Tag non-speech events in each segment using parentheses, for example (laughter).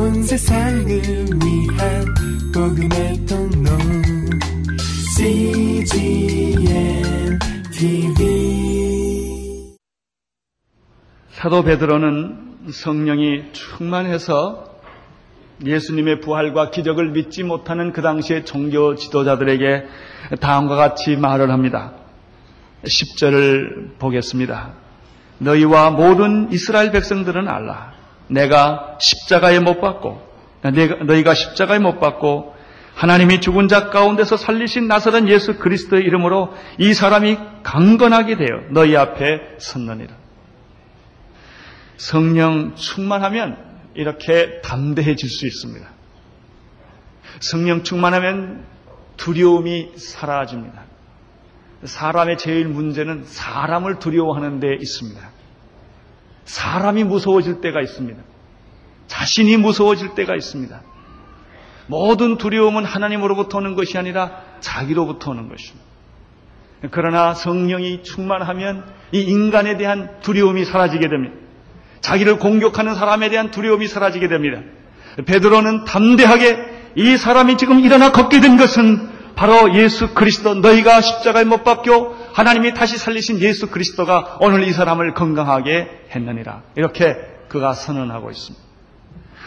온 세상을 위한 복음의 통로 CGM TV 사도 베드로는 성령이 충만해서 예수님의 부활과 기적을 믿지 못하는 그 당시의 종교 지도자들에게 다음과 같이 말을 합니다. 10절을 보겠습니다. 너희와 모든 이스라엘 백성들은 알라. 내가 십자가에 못 박고, 너희가 십자가에 못 박고, 하나님이 죽은 자 가운데서 살리신 나사렛 예수 그리스도의 이름으로 이 사람이 강건하게 되어 너희 앞에 섰느니라. 성령 충만하면 이렇게 담대해질 수 있습니다. 성령 충만하면 두려움이 사라집니다. 사람의 제일 문제는 사람을 두려워하는 데 있습니다. 사람이 무서워질 때가 있습니다. 자신이 무서워질 때가 있습니다. 모든 두려움은 하나님으로부터 오는 것이 아니라 자기로부터 오는 것입니다. 그러나 성령이 충만하면 이 인간에 대한 두려움이 사라지게 됩니다. 자기를 공격하는 사람에 대한 두려움이 사라지게 됩니다. 베드로는 담대하게 이 사람이 지금 일어나 걷게 된 것은 바로 예수 그리스도 너희가 십자가에 못 박혀 하나님이 다시 살리신 예수 그리스도가 오늘 이 사람을 건강하게 했느니라. 이렇게 그가 선언하고 있습니다.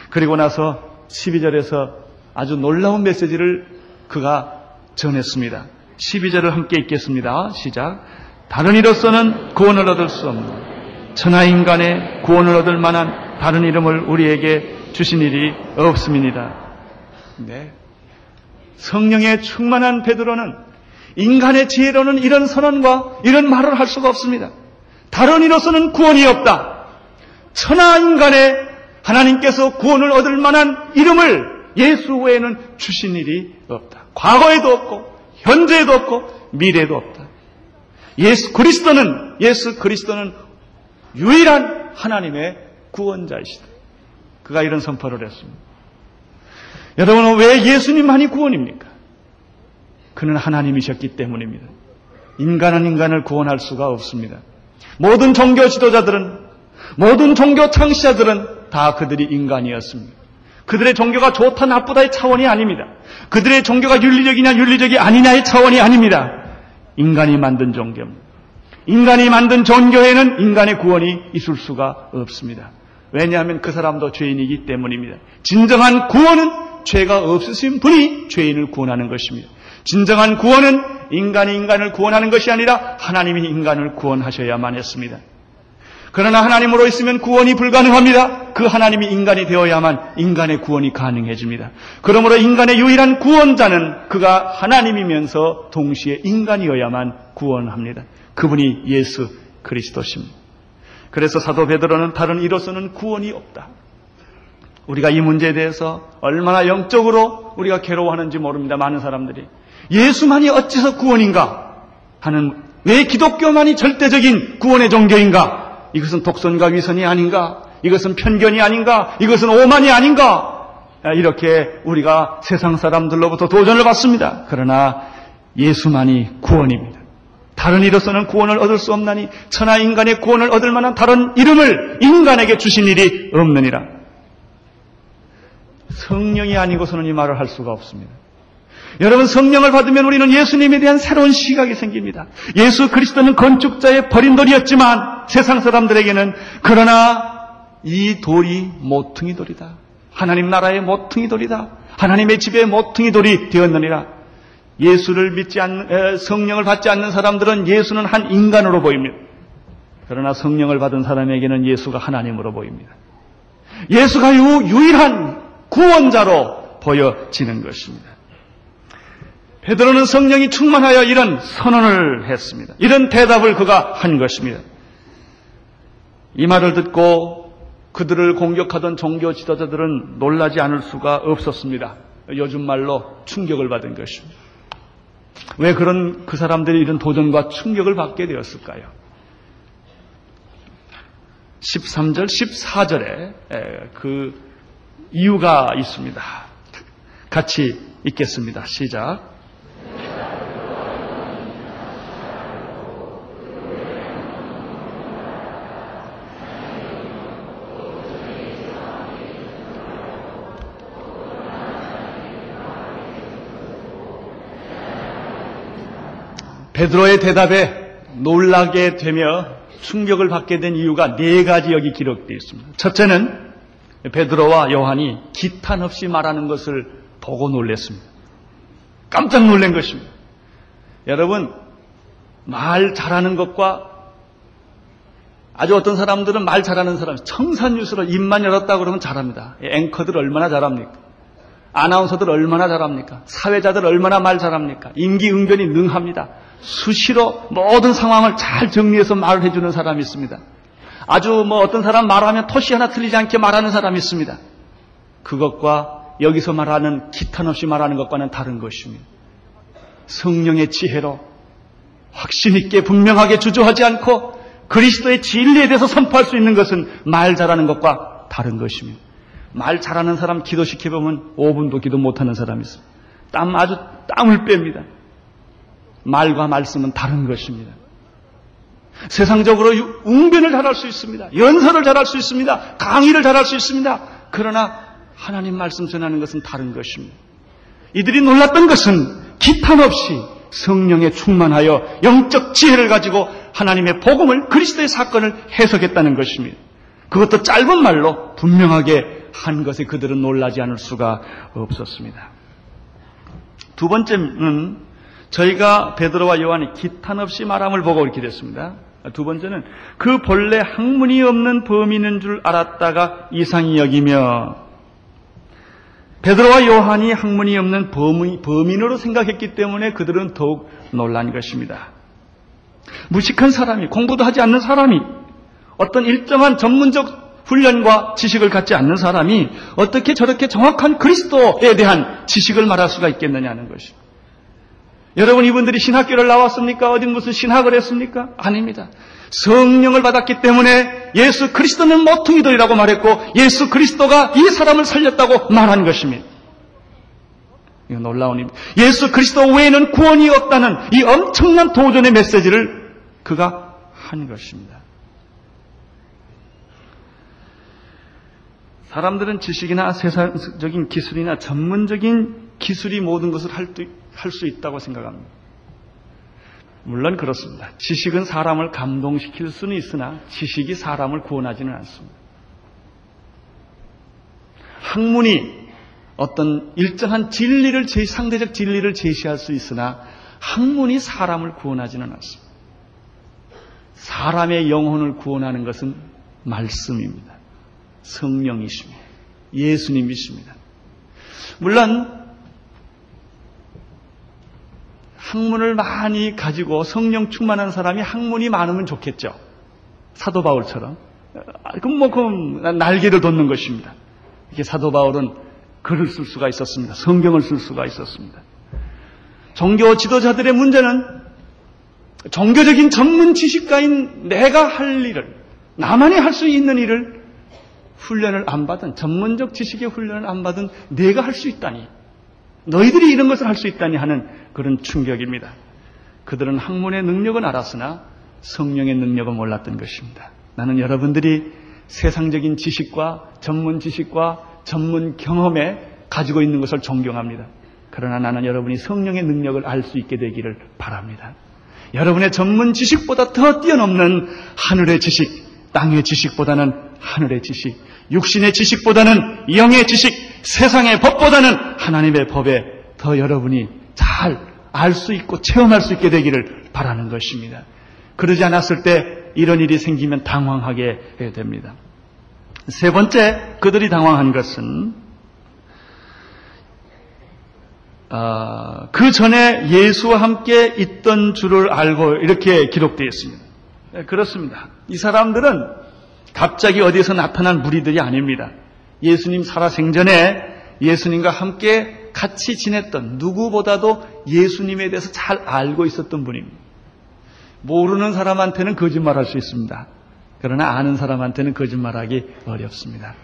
그리고 나서 12절에서 아주 놀라운 메시지를 그가 전했습니다. 12절을 함께 읽겠습니다. 시작. 다른 이로서는 구원을 얻을 수 없는 천하 인간의 구원을 얻을 만한 다른 이름을 우리에게 주신 일이 없음이니다. 네. 성령에 충만한 베드로는 인간의 지혜로는 이런 선언과 이런 말을 할 수가 없습니다. 다른 이로서는 구원이 없다. 천하 인간의 하나님께서 구원을 얻을 만한 이름을 예수 외에는 주신 일이 없다. 과거에도 없고 현재에도 없고 미래에도 없다. 예수 그리스도는 예수 그리스도는 유일한 하나님의 구원자이시다. 그가 이런 선포를 했습니다. 여러분은 왜 예수님만이 구원입니까? 그는 하나님이셨기 때문입니다. 인간은 인간을 구원할 수가 없습니다. 모든 종교 지도자들은, 모든 종교 창시자들은 다 그들이 인간이었습니다. 그들의 종교가 좋다 나쁘다의 차원이 아닙니다. 그들의 종교가 윤리적이냐 윤리적이 아니냐의 차원이 아닙니다. 인간이 만든 종교입니다. 인간이 만든 종교에는 인간의 구원이 있을 수가 없습니다. 왜냐하면 그 사람도 죄인이기 때문입니다. 진정한 구원은 죄가 없으신 분이 죄인을 구원하는 것입니다. 진정한 구원은 인간이 인간을 구원하는 것이 아니라 하나님이 인간을 구원하셔야만 했습니다. 그러나 하나님으로 있으면 구원이 불가능합니다. 그 하나님이 인간이 되어야만 인간의 구원이 가능해집니다. 그러므로 인간의 유일한 구원자는 그가 하나님이면서 동시에 인간이어야만 구원합니다. 그분이 예수 그리스도십니다. 그래서 사도 베드로는 다른 이로서는 구원이 없다. 우리가 이 문제에 대해서 얼마나 영적으로 우리가 괴로워하는지 모릅니다. 많은 사람들이 예수만이 어째서 구원인가 하는 왜 기독교만이 절대적인 구원의 종교인가 이것은 독선과 위선이 아닌가? 이것은 편견이 아닌가? 이것은 오만이 아닌가? 이렇게 우리가 세상 사람들로부터 도전을 받습니다. 그러나 예수만이 구원입니다. 다른 이로서는 구원을 얻을 수 없나니 천하 인간의 구원을 얻을 만한 다른 이름을 인간에게 주신 일이 없느니라. 성령이 아니고서는 이 말을 할 수가 없습니다. 여러분 성령을 받으면 우리는 예수님에 대한 새로운 시각이 생깁니다. 예수 그리스도는 건축자의 버린 돌이었지만 세상 사람들에게는 그러나 이 돌이 모퉁이 돌이다. 하나님 나라의 모퉁이 돌이다. 하나님의 집의 모퉁이 돌이 되었느니라. 예수를 믿지 않는 성령을 받지 않는 사람들은 예수는 한 인간으로 보입니다. 그러나 성령을 받은 사람에게는 예수가 하나님으로 보입니다. 예수가 유일한 구원자로 보여지는 것입니다. 베드로는 성령이 충만하여 이런 선언을 했습니다. 이런 대답을 그가 한 것입니다. 이 말을 듣고 그들을 공격하던 종교 지도자들은 놀라지 않을 수가 없었습니다. 요즘 말로 충격을 받은 것입니다. 왜 그런 그 사람들이 이런 도전과 충격을 받게 되었을까요? 13절, 14절에 그 이유가 있습니다. 같이 읽겠습니다. 시작. 베드로의 대답에 놀라게 되며 충격을 받게 된 이유가 네 가지 여기 기록되어 있습니다. 첫째는 베드로와 요한이 기탄 없이 말하는 것을 보고 놀랐습니다. 깜짝 놀란 것입니다. 여러분, 말 잘하는 것과 아주 어떤 사람들은 말 잘하는 사람, 청산유수로 입만 열었다 그러면 잘합니다. 앵커들 얼마나 잘합니까? 아나운서들 얼마나 잘합니까? 사회자들 얼마나 말 잘합니까? 임기응변이 능합니다. 수시로 모든 상황을 잘 정리해서 말을 해주는 사람이 있습니다. 아주 뭐 어떤 사람 말하면 토시 하나 틀리지 않게 말하는 사람이 있습니다. 그것과 여기서 말하는 기탄 없이 말하는 것과는 다른 것입니다. 성령의 지혜로 확신 있게 분명하게 주저하지 않고 그리스도의 진리에 대해서 선포할 수 있는 것은 말 잘하는 것과 다른 것입니다. 말 잘하는 사람 기도시켜보면 5분도 기도 못하는 사람이 있어요. 땀 아주 땀을 뺍니다. 말과 말씀은 다른 것입니다. 세상적으로 웅변을 잘할 수 있습니다. 연설을 잘할 수 있습니다. 강의를 잘할 수 있습니다. 그러나 하나님 말씀 전하는 것은 다른 것입니다. 이들이 놀랐던 것은 기탄 없이 성령에 충만하여 영적 지혜를 가지고 하나님의 복음을 그리스도의 사건을 해석했다는 것입니다. 그것도 짧은 말로 분명하게 한 것에 그들은 놀라지 않을 수가 없었습니다. 두 번째는 저희가 베드로와 요한이 기탄 없이 말함을 보고 이렇게 됐습니다. 두 번째는 그 본래 학문이 없는 범인인 줄 알았다가 이상히 여기며 베드로와 요한이 학문이 없는 범인, 범인으로 생각했기 때문에 그들은 더욱 놀란 것입니다. 무식한 사람이 공부도 하지 않는 사람이 어떤 일정한 전문적 훈련과 지식을 갖지 않는 사람이 어떻게 저렇게 정확한 그리스도에 대한 지식을 말할 수가 있겠느냐는 것입니다. 여러분 이분들이 신학교를 나왔습니까? 어디 무슨 신학을 했습니까? 아닙니다. 성령을 받았기 때문에 예수 그리스도는 모퉁이들이라고 말했고 예수 그리스도가 이 사람을 살렸다고 말한 것입니다. 이거 놀라운 입니다. 예수 그리스도 외에는 구원이 없다는 이 엄청난 도전의 메시지를 그가 한 것입니다. 사람들은 지식이나 세상적인 기술이나 전문적인 기술이 모든 것을 할 수 있다고 생각합니다. 물론 그렇습니다. 지식은 사람을 감동시킬 수는 있으나 지식이 사람을 구원하지는 않습니다. 학문이 어떤 일정한 진리를 제 상대적 진리를 제시할 수 있으나 학문이 사람을 구원하지는 않습니다. 사람의 영혼을 구원하는 것은 말씀입니다. 성령이십니다. 예수님이십니다. 물론 학문을 많이 가지고 성령 충만한 사람이 학문이 많으면 좋겠죠. 사도 바울처럼. 그럼 뭐, 그럼 날개를 돋는 것입니다. 이게 사도 바울은 글을 쓸 수가 있었습니다. 성경을 쓸 수가 있었습니다. 종교 지도자들의 문제는 종교적인 전문 지식가인 내가 할 일을, 나만이 할 수 있는 일을 훈련을 안 받은, 전문적 지식의 훈련을 안 받은 내가 할 수 있다니. 너희들이 이런 것을 할 수 있다니 하는 그런 충격입니다. 그들은 학문의 능력은 알았으나 성령의 능력은 몰랐던 것입니다. 나는 여러분들이 세상적인 지식과 전문 지식과 전문 경험에 가지고 있는 것을 존경합니다. 그러나 나는 여러분이 성령의 능력을 알 수 있게 되기를 바랍니다. 여러분의 전문 지식보다 더 뛰어넘는 하늘의 지식, 땅의 지식보다는 하늘의 지식, 육신의 지식보다는 영의 지식, 세상의 법보다는 하나님의 법에 더 여러분이 잘 알 수 있고 체험할 수 있게 되기를 바라는 것입니다. 그러지 않았을 때 이런 일이 생기면 당황하게 됩니다. 세 번째 그들이 당황한 것은 어, 그 전에 예수와 함께 있던 줄을 알고 이렇게 기록되어 있습니다. 네, 그렇습니다. 이 사람들은 갑자기 어디서 나타난 무리들이 아닙니다. 예수님 살아생전에 예수님과 함께 같이 지냈던 누구보다도 예수님에 대해서 잘 알고 있었던 분입니다. 모르는 사람한테는 거짓말할 수 있습니다. 그러나 아는 사람한테는 거짓말하기 어렵습니다.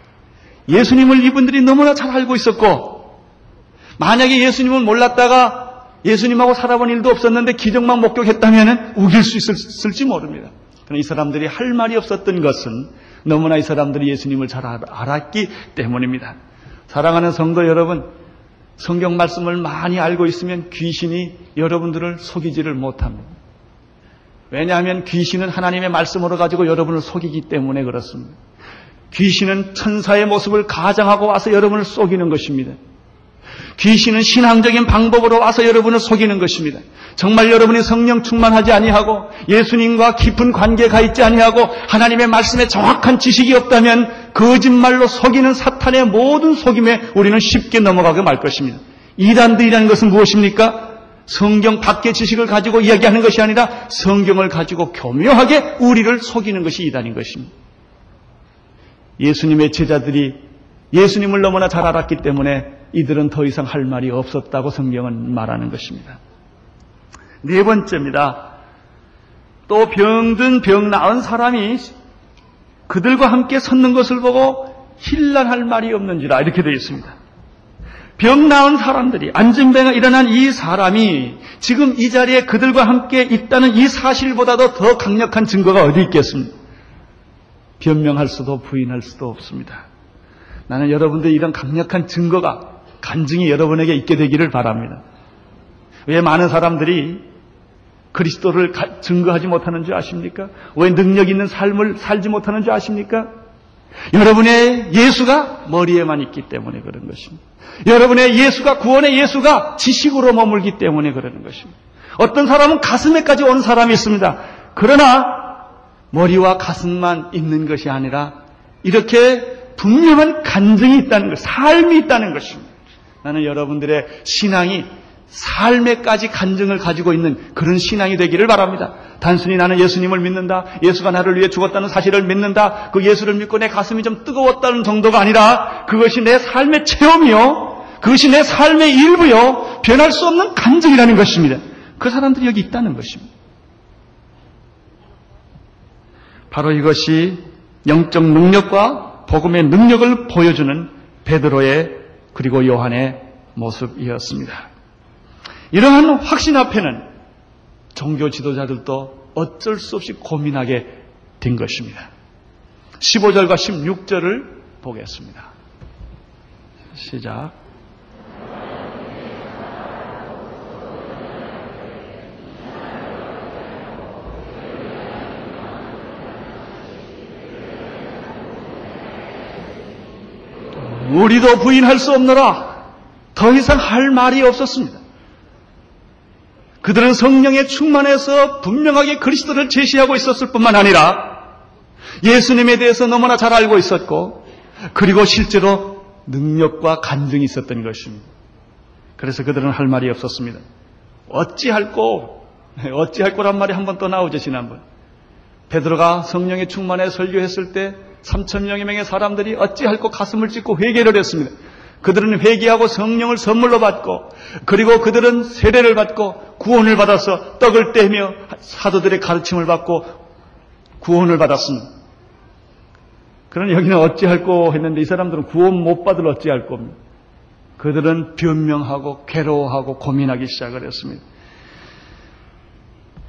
예수님을 이분들이 너무나 잘 알고 있었고, 만약에 예수님을 몰랐다가 예수님하고 살아본 일도 없었는데 기적만 목격했다면 우길 수 있을지 모릅니다. 그러나 이 사람들이 할 말이 없었던 것은 너무나 이 사람들이 예수님을 잘 알았기 때문입니다. 사랑하는 성도 여러분, 성경 말씀을 많이 알고 있으면 귀신이 여러분들을 속이지를 못합니다. 왜냐하면 귀신은 하나님의 말씀으로 가지고 여러분을 속이기 때문에 그렇습니다. 귀신은 천사의 모습을 가장하고 와서 여러분을 속이는 것입니다. 귀신은 신앙적인 방법으로 와서 여러분을 속이는 것입니다. 정말 여러분이 성령 충만하지 아니하고 예수님과 깊은 관계가 있지 아니하고 하나님의 말씀에 정확한 지식이 없다면 거짓말로 속이는 사탄의 모든 속임에 우리는 쉽게 넘어가게 말 것입니다. 이단들이라는 것은 무엇입니까? 성경 밖의 지식을 가지고 이야기하는 것이 아니라 성경을 가지고 교묘하게 우리를 속이는 것이 이단인 것입니다. 예수님의 제자들이 예수님을 너무나 잘 알았기 때문에 이들은 더 이상 할 말이 없었다고 성경은 말하는 것입니다. 네 번째입니다. 또 병든 병 나은 사람이 그들과 함께 섰는 것을 보고 힐난할 말이 없는지라 이렇게 되어 있습니다. 병 나은 사람들이 안진병에 일어난 이 사람이 지금 이 자리에 그들과 함께 있다는 이 사실보다도 더 강력한 증거가 어디 있겠습니까? 변명할 수도 부인할 수도 없습니다. 나는 여러분들 이런 강력한 증거가 간증이 여러분에게 있게 되기를 바랍니다. 왜 많은 사람들이 그리스도를 증거하지 못하는 줄 아십니까? 왜 능력 있는 삶을 살지 못하는 줄 아십니까? 여러분의 예수가 머리에만 있기 때문에 그런 것입니다. 여러분의 예수가 구원의 예수가 지식으로 머물기 때문에 그러는 것입니다. 어떤 사람은 가슴에까지 온 사람이 있습니다. 그러나 머리와 가슴만 있는 것이 아니라 이렇게 분명한 간증이 있다는 것, 삶이 있다는 것입니다. 나는 여러분들의 신앙이 삶에까지 간증을 가지고 있는 그런 신앙이 되기를 바랍니다. 단순히 나는 예수님을 믿는다. 예수가 나를 위해 죽었다는 사실을 믿는다. 그 예수를 믿고 내 가슴이 좀 뜨거웠다는 정도가 아니라 그것이 내 삶의 체험이요. 그것이 내 삶의 일부요. 변할 수 없는 간증이라는 것입니다. 그 사람들이 여기 있다는 것입니다. 바로 이것이 영적 능력과 복음의 능력을 보여주는 베드로의 그리고 요한의 모습이었습니다. 이러한 확신 앞에는 종교 지도자들도 어쩔 수 없이 고민하게 된 것입니다. 15절과 16절을 보겠습니다. 시작. 우리도 부인할 수 없노라. 더 이상 할 말이 없었습니다. 그들은 성령에 충만해서 분명하게 그리스도를 제시하고 있었을 뿐만 아니라 예수님에 대해서 너무나 잘 알고 있었고 그리고 실제로 능력과 간증이 있었던 것입니다. 그래서 그들은 할 말이 없었습니다. 어찌할 꼬 어찌할 꼬란 말이 한 번 또 나오죠 지난번. 베드로가 성령에 충만해 설교했을 때 3천 명의 사람들이 어찌할꼬 가슴을 찢고 회개를 했습니다. 그들은 회개하고 성령을 선물로 받고 그리고 그들은 세례를 받고 구원을 받아서 떡을 떼며 사도들의 가르침을 받고 구원을 받았습니다. 그러나 여기는 어찌할꼬 했는데 이 사람들은 구원 못 받을 어찌할 겁니다. 그들은 변명하고 괴로워하고 고민하기 시작을 했습니다.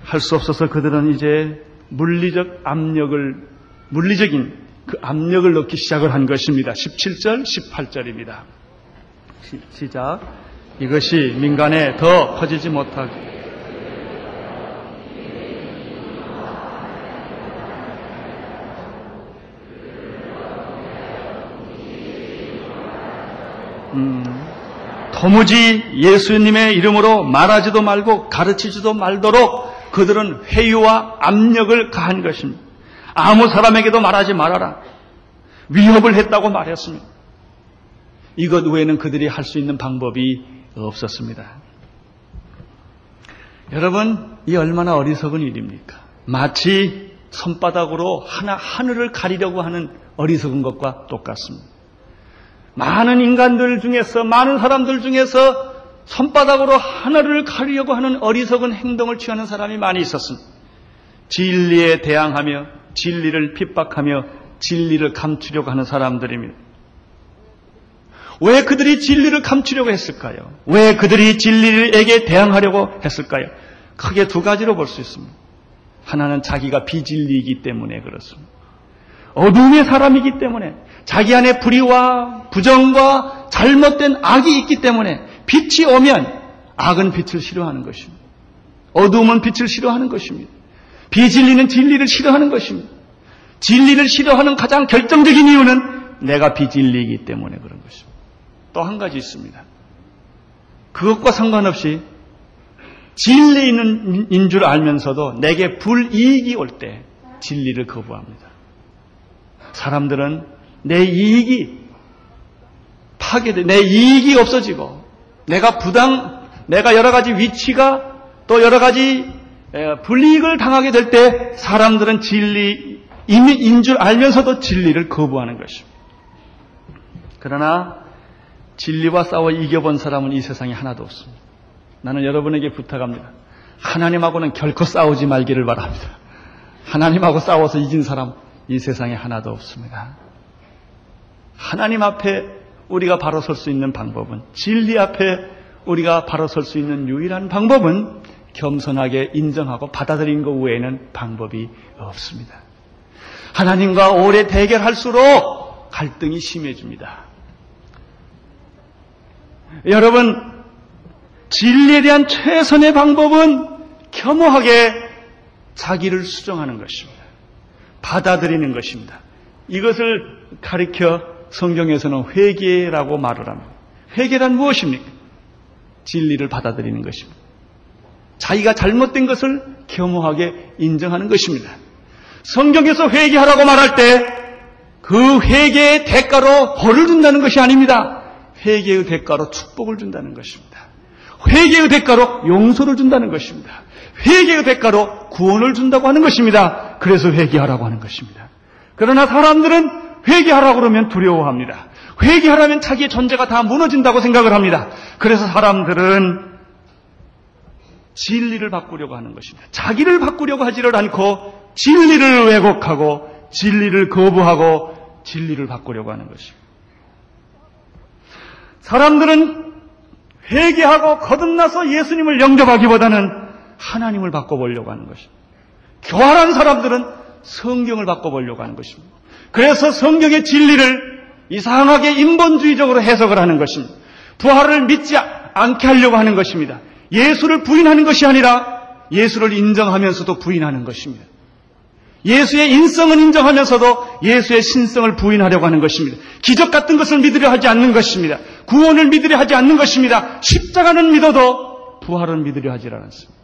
할 수 없어서 그들은 이제 물리적 압력을 물리적인 그 압력을 넣기 시작을 한 것입니다. 17절, 18절입니다. 시, 작 이것이 민간에 더 퍼지지 못하게 음, 도무지 예수님의 이름으로 말하지도 말고 가르치지도 말도록 그들은 회유와 압력을 가한 것입니다. 아무 사람에게도 말하지 말아라. 위협을 했다고 말했습니다. 이것 외에는 그들이 할 수 있는 방법이 없었습니다. 여러분, 이 얼마나 어리석은 일입니까? 마치 손바닥으로 하나 하늘을 가리려고 하는 어리석은 것과 똑같습니다. 많은 인간들 중에서, 많은 사람들 중에서 손바닥으로 하늘을 가리려고 하는 어리석은 행동을 취하는 사람이 많이 있었습니다. 진리에 대항하며, 진리를 핍박하며, 진리를 감추려고 하는 사람들입니다. 왜 그들이 진리를 감추려고 했을까요? 왜 그들이 진리에게 대항하려고 했을까요? 크게 두 가지로 볼 수 있습니다. 하나는 자기가 비진리이기 때문에 그렇습니다. 어둠의 사람이기 때문에 자기 안에 불의와 부정과 잘못된 악이 있기 때문에 빛이 오면 악은 빛을 싫어하는 것입니다. 어둠은 빛을 싫어하는 것입니다. 비진리는 진리를 싫어하는 것입니다. 진리를 싫어하는 가장 결정적인 이유는 내가 비진리이기 때문에 그런 것입니다. 또 한 가지 있습니다. 그것과 상관없이 진리인 줄 알면서도 내게 불이익이 올 때 진리를 거부합니다. 사람들은 내 이익이 파괴돼, 내 이익이 없어지고, 내가 부당, 내가 여러 가지 위치가 또 여러 가지 불이익을 당하게 될 때 사람들은 진리인 줄 알면서도 진리를 거부하는 것입니다. 그러나 진리와 싸워 이겨본 사람은 이 세상에 하나도 없습니다. 나는 여러분에게 부탁합니다. 하나님하고는 결코 싸우지 말기를 바랍니다. 하나님하고 싸워서 이긴 사람 이 세상에 하나도 없습니다. 하나님 앞에 우리가 바로 설 수 있는 방법은 진리 앞에 우리가 바로 설 수 있는 유일한 방법은 겸손하게 인정하고 받아들인 것 외에는 방법이 없습니다. 하나님과 오래 대결할수록 갈등이 심해집니다. 여러분, 진리에 대한 최선의 방법은 겸허하게 자기를 수정하는 것입니다. 받아들이는 것입니다. 이것을 가리켜 성경에서는 회개라고 말을 합니다. 회개란 무엇입니까? 진리를 받아들이는 것입니다. 자기가 잘못된 것을 겸허하게 인정하는 것입니다. 성경에서 회개하라고 말할 때 그 회개의 대가로 벌을 준다는 것이 아닙니다. 회개의 대가로 축복을 준다는 것입니다. 회개의 대가로 용서를 준다는 것입니다. 회개의 대가로 구원을 준다고 하는 것입니다. 그래서 회개하라고 하는 것입니다. 그러나 사람들은 회개하라고 그러면 두려워합니다. 회개하라면 자기의 존재가 다 무너진다고 생각을 합니다. 그래서 사람들은 진리를 바꾸려고 하는 것입니다. 자기를 바꾸려고 하지를 않고 진리를 왜곡하고 진리를 거부하고 진리를 바꾸려고 하는 것입니다. 사람들은 회개하고 거듭나서 예수님을 영접하기보다는 하나님을 바꿔보려고 하는 것입니다. 교활한 사람들은 성경을 바꿔보려고 하는 것입니다. 그래서 성경의 진리를 이상하게 인본주의적으로 해석을 하는 것입니다. 부활을 믿지 않게 하려고 하는 것입니다. 예수를 부인하는 것이 아니라 예수를 인정하면서도 부인하는 것입니다. 예수의 인성은 인정하면서도 예수의 신성을 부인하려고 하는 것입니다. 기적 같은 것을 믿으려 하지 않는 것입니다. 구원을 믿으려 하지 않는 것입니다. 십자가는 믿어도 부활은 믿으려 하지 않습니다.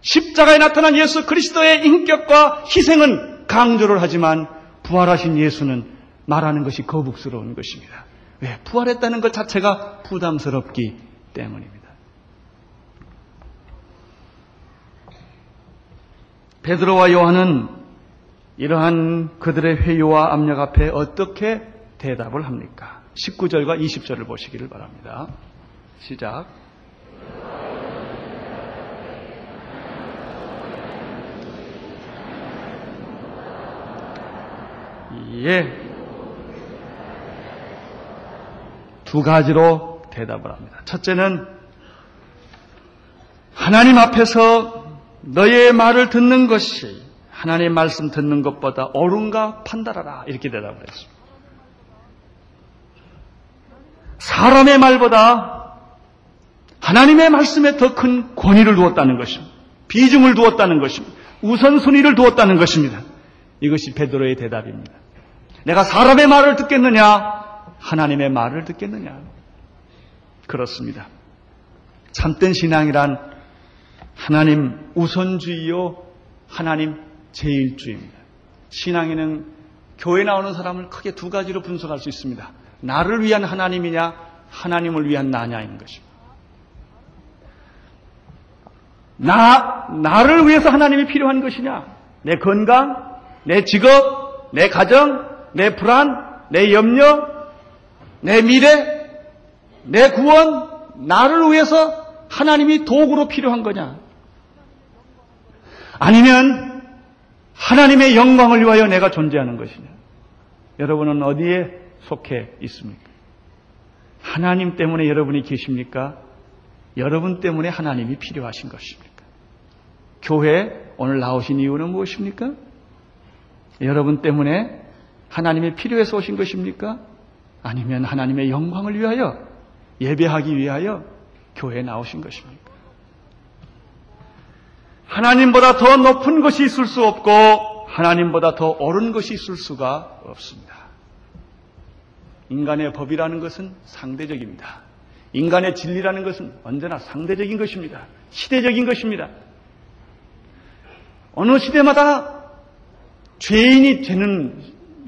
십자가에 나타난 예수 그리스도의 인격과 희생은 강조를 하지만 부활하신 예수는 말하는 것이 거북스러운 것입니다. 왜? 부활했다는 것 자체가 부담스럽기 때문입니다. 베드로와 요한은 이러한 그들의 회유와 압력 앞에 어떻게 대답을 합니까? 19절과 20절을 보시기를 바랍니다. 시작. 예. 두 가지로 대답을 합니다. 첫째는 하나님 앞에서 너의 말을 듣는 것이 하나님의 말씀 듣는 것보다 옳은가 판단하라. 이렇게 대답을 했습니다. 사람의 말보다 하나님의 말씀에 더 큰 권위를 두었다는 것입니다. 비중을 두었다는 것입니다. 우선순위를 두었다는 것입니다. 이것이 베드로의 대답입니다. 내가 사람의 말을 듣겠느냐? 하나님의 말을 듣겠느냐? 그렇습니다. 참된 신앙이란 하나님 우선주의요, 하나님 제일주의입니다. 신앙에는 교회 나오는 사람을 크게 두 가지로 분석할 수 있습니다. 나를 위한 하나님이냐, 하나님을 위한 나냐인 것입니다. 나, 나를 위해서 하나님이 필요한 것이냐? 내 건강, 내 직업, 내 가정, 내 불안, 내 염려, 내 미래, 내 구원, 나를 위해서 하나님이 도구로 필요한 거냐? 아니면 하나님의 영광을 위하여 내가 존재하는 것이냐? 여러분은 어디에 속해 있습니까? 하나님 때문에 여러분이 계십니까? 여러분 때문에 하나님이 필요하신 것입니까? 교회 오늘 나오신 이유는 무엇입니까? 여러분 때문에 하나님이 필요해서 오신 것입니까? 아니면 하나님의 영광을 위하여 예배하기 위하여 교회에 나오신 것입니까? 하나님보다 더 높은 것이 있을 수 없고 하나님보다 더 옳은 것이 있을 수가 없습니다. 인간의 법이라는 것은 상대적입니다. 인간의 진리라는 것은 언제나 상대적인 것입니다. 시대적인 것입니다. 어느 시대마다 죄인이 되는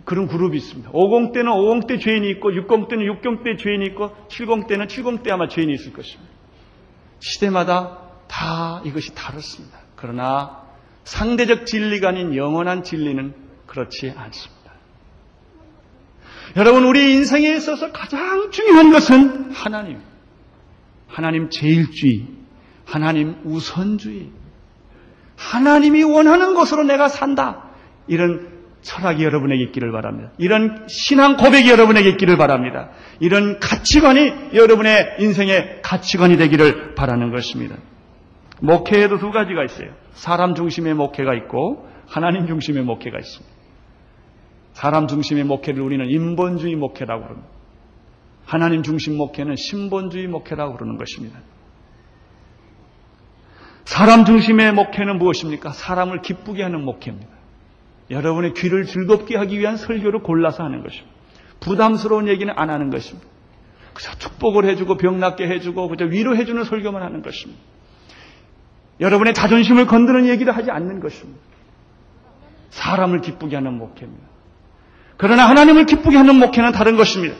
그런 그룹이 있습니다. 50 때는 50때 죄인이 있고 60 때는 60때 죄인이 있고 70 때는 70때 아마 죄인이 있을 것입니다. 시대마다 다 이것이 다릅니다. 그러나 상대적 진리가 아닌 영원한 진리는 그렇지 않습니다. 여러분, 우리 인생에 있어서 가장 중요한 것은 하나님. 하나님 제일주의, 하나님 우선주의. 하나님이 원하는 것으로 내가 산다. 이런 철학이 여러분에게 있기를 바랍니다. 이런 신앙 고백이 여러분에게 있기를 바랍니다. 이런 가치관이 여러분의 인생의 가치관이 되기를 바라는 것입니다. 목회에도 두 가지가 있어요. 사람 중심의 목회가 있고 하나님 중심의 목회가 있습니다. 사람 중심의 목회를 우리는 인본주의 목회라고 그럽니다. 하나님 중심 목회는 신본주의 목회라고 그러는 것입니다. 사람 중심의 목회는 무엇입니까? 사람을 기쁘게 하는 목회입니다. 여러분의 귀를 즐겁게 하기 위한 설교를 골라서 하는 것입니다. 부담스러운 얘기는 안 하는 것입니다. 그저 축복을 해주고 병 낫게 해주고 그저 위로해주는 설교만 하는 것입니다. 여러분의 자존심을 건드는 얘기를 하지 않는 것입니다. 사람을 기쁘게 하는 목회입니다. 그러나 하나님을 기쁘게 하는 목회는 다른 것입니다.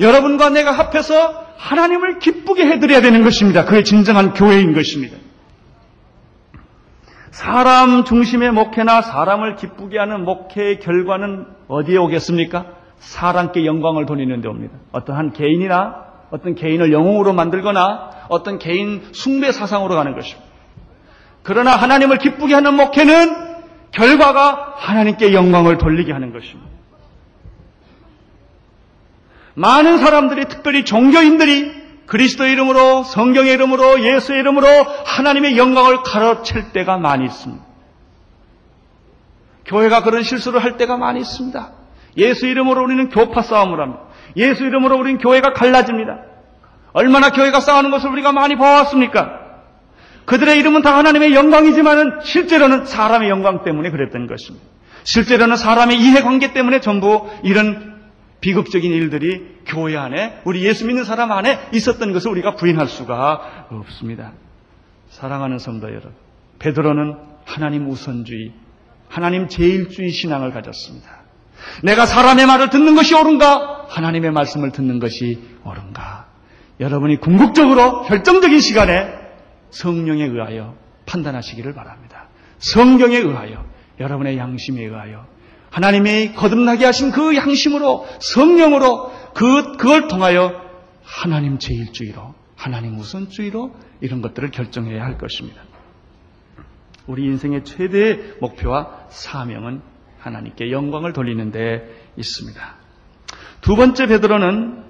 여러분과 내가 합해서 하나님을 기쁘게 해드려야 되는 것입니다. 그게 진정한 교회인 것입니다. 사람 중심의 목회나 사람을 기쁘게 하는 목회의 결과는 어디에 오겠습니까? 사람께 영광을 돌리는 데 옵니다. 어떤 한 개인이나 어떤 개인을 영웅으로 만들거나 어떤 개인 숭배 사상으로 가는 것입니다. 그러나 하나님을 기쁘게 하는 목회는 결과가 하나님께 영광을 돌리게 하는 것입니다. 많은 사람들이 특별히 종교인들이 그리스도 이름으로 성경의 이름으로 예수의 이름으로 하나님의 영광을 가로챌 때가 많이 있습니다. 교회가 그런 실수를 할 때가 많이 있습니다. 예수 이름으로 우리는 교파 싸움을 합니다. 예수 이름으로 우리는 교회가 갈라집니다. 얼마나 교회가 싸우는 것을 우리가 많이 봐왔습니까? 그들의 이름은 다 하나님의 영광이지만은 실제로는 사람의 영광 때문에 그랬던 것입니다. 실제로는 사람의 이해관계 때문에 전부 이런 비극적인 일들이 교회 안에 우리 예수 믿는 사람 안에 있었던 것을 우리가 부인할 수가 없습니다. 사랑하는 성도 여러분, 베드로는 하나님 우선주의, 하나님 제일주의 신앙을 가졌습니다. 내가 사람의 말을 듣는 것이 옳은가? 하나님의 말씀을 듣는 것이 옳은가? 여러분이 궁극적으로 결정적인 시간에 성령에 의하여 판단하시기를 바랍니다. 성경에 의하여 여러분의 양심에 의하여 하나님이 거듭나게 하신 그 양심으로 성령으로 그 그걸 통하여 하나님 제일주의로 하나님 우선주의로 이런 것들을 결정해야 할 것입니다. 우리 인생의 최대의 목표와 사명은 하나님께 영광을 돌리는 데 있습니다. 두 번째 베드로는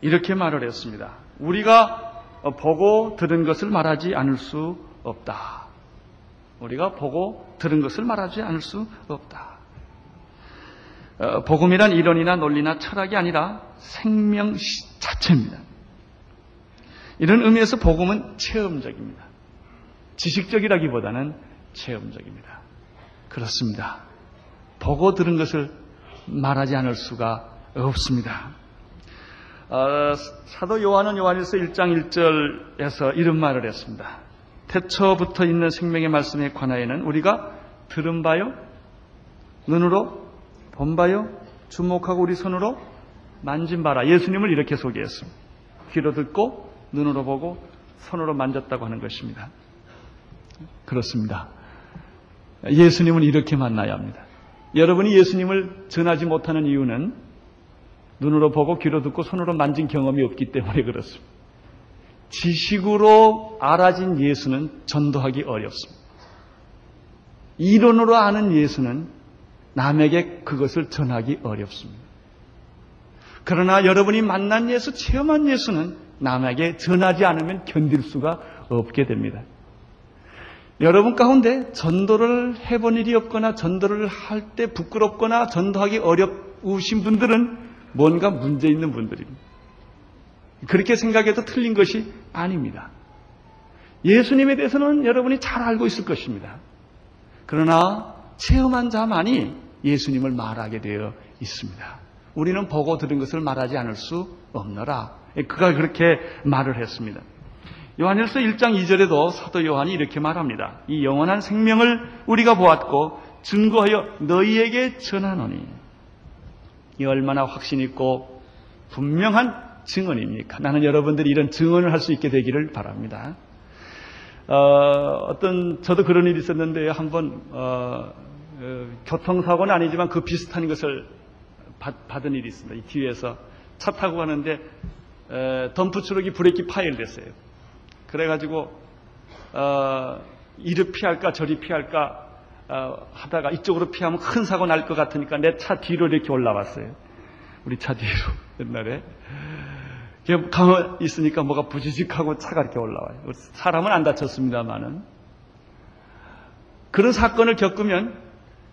이렇게 말을 했습니다. 우리가 보고 들은 것을 말하지 않을 수 없다. 우리가 보고 들은 것을 말하지 않을 수 없다. 어, 복음이란 이론이나 논리나 철학이 아니라 생명 자체입니다. 이런 의미에서 복음은 체험적입니다. 지식적이라기보다는 체험적입니다. 그렇습니다. 보고 들은 것을 말하지 않을 수가 없습니다. 어, 사도 요한은 요한일서 1장 1절에서 이런 말을 했습니다. 태초부터 있는 생명의 말씀에 관하여는 우리가 들은 바요, 눈으로 본 바요, 주목하고 우리 손으로 만진 바라. 예수님을 이렇게 소개했습니다. 귀로 듣고 눈으로 보고 손으로 만졌다고 하는 것입니다. 그렇습니다. 예수님은 이렇게 만나야 합니다. 여러분이 예수님을 전하지 못하는 이유는 눈으로 보고 귀로 듣고 손으로 만진 경험이 없기 때문에 그렇습니다. 지식으로 알아진 예수는 전도하기 어렵습니다. 이론으로 아는 예수는 남에게 그것을 전하기 어렵습니다. 그러나 여러분이 만난 예수, 체험한 예수는 남에게 전하지 않으면 견딜 수가 없게 됩니다. 여러분 가운데 전도를 해본 일이 없거나 전도를 할 때 부끄럽거나 전도하기 어려우신 분들은 뭔가 문제 있는 분들입니다. 그렇게 생각해도 틀린 것이 아닙니다. 예수님에 대해서는 여러분이 잘 알고 있을 것입니다. 그러나 체험한 자만이 예수님을 말하게 되어 있습니다. 우리는 보고 들은 것을 말하지 않을 수 없노라. 그가 그렇게 말을 했습니다. 요한일서 1장 2절에도 사도 요한이 이렇게 말합니다. 이 영원한 생명을 우리가 보았고 증거하여 너희에게 전하노니 이 얼마나 확신 있고 분명한 증언입니까? 나는 여러분들이 이런 증언을 할 수 있게 되기를 바랍니다. 어, 떤 저도 그런 일이 있었는데 한번 어, 어, 교통사고는 아니지만 그 비슷한 것을 받, 은 일이 있습니다. 이 뒤에서 차 타고 가는데 에, 덤프 트럭이 브레이크 파열됐어요. 그래가지고 어, 이리 피할까 저리 피할까 어, 하다가 이쪽으로 피하면 큰 사고 날 것 같으니까 내 차 뒤로 이렇게 올라왔어요. 우리 차 뒤로 (laughs) 옛날에 강어 있으니까 뭐가 부지직하고 차가 이렇게 올라와요. 사람은 안 다쳤습니다만은 그런 사건을 겪으면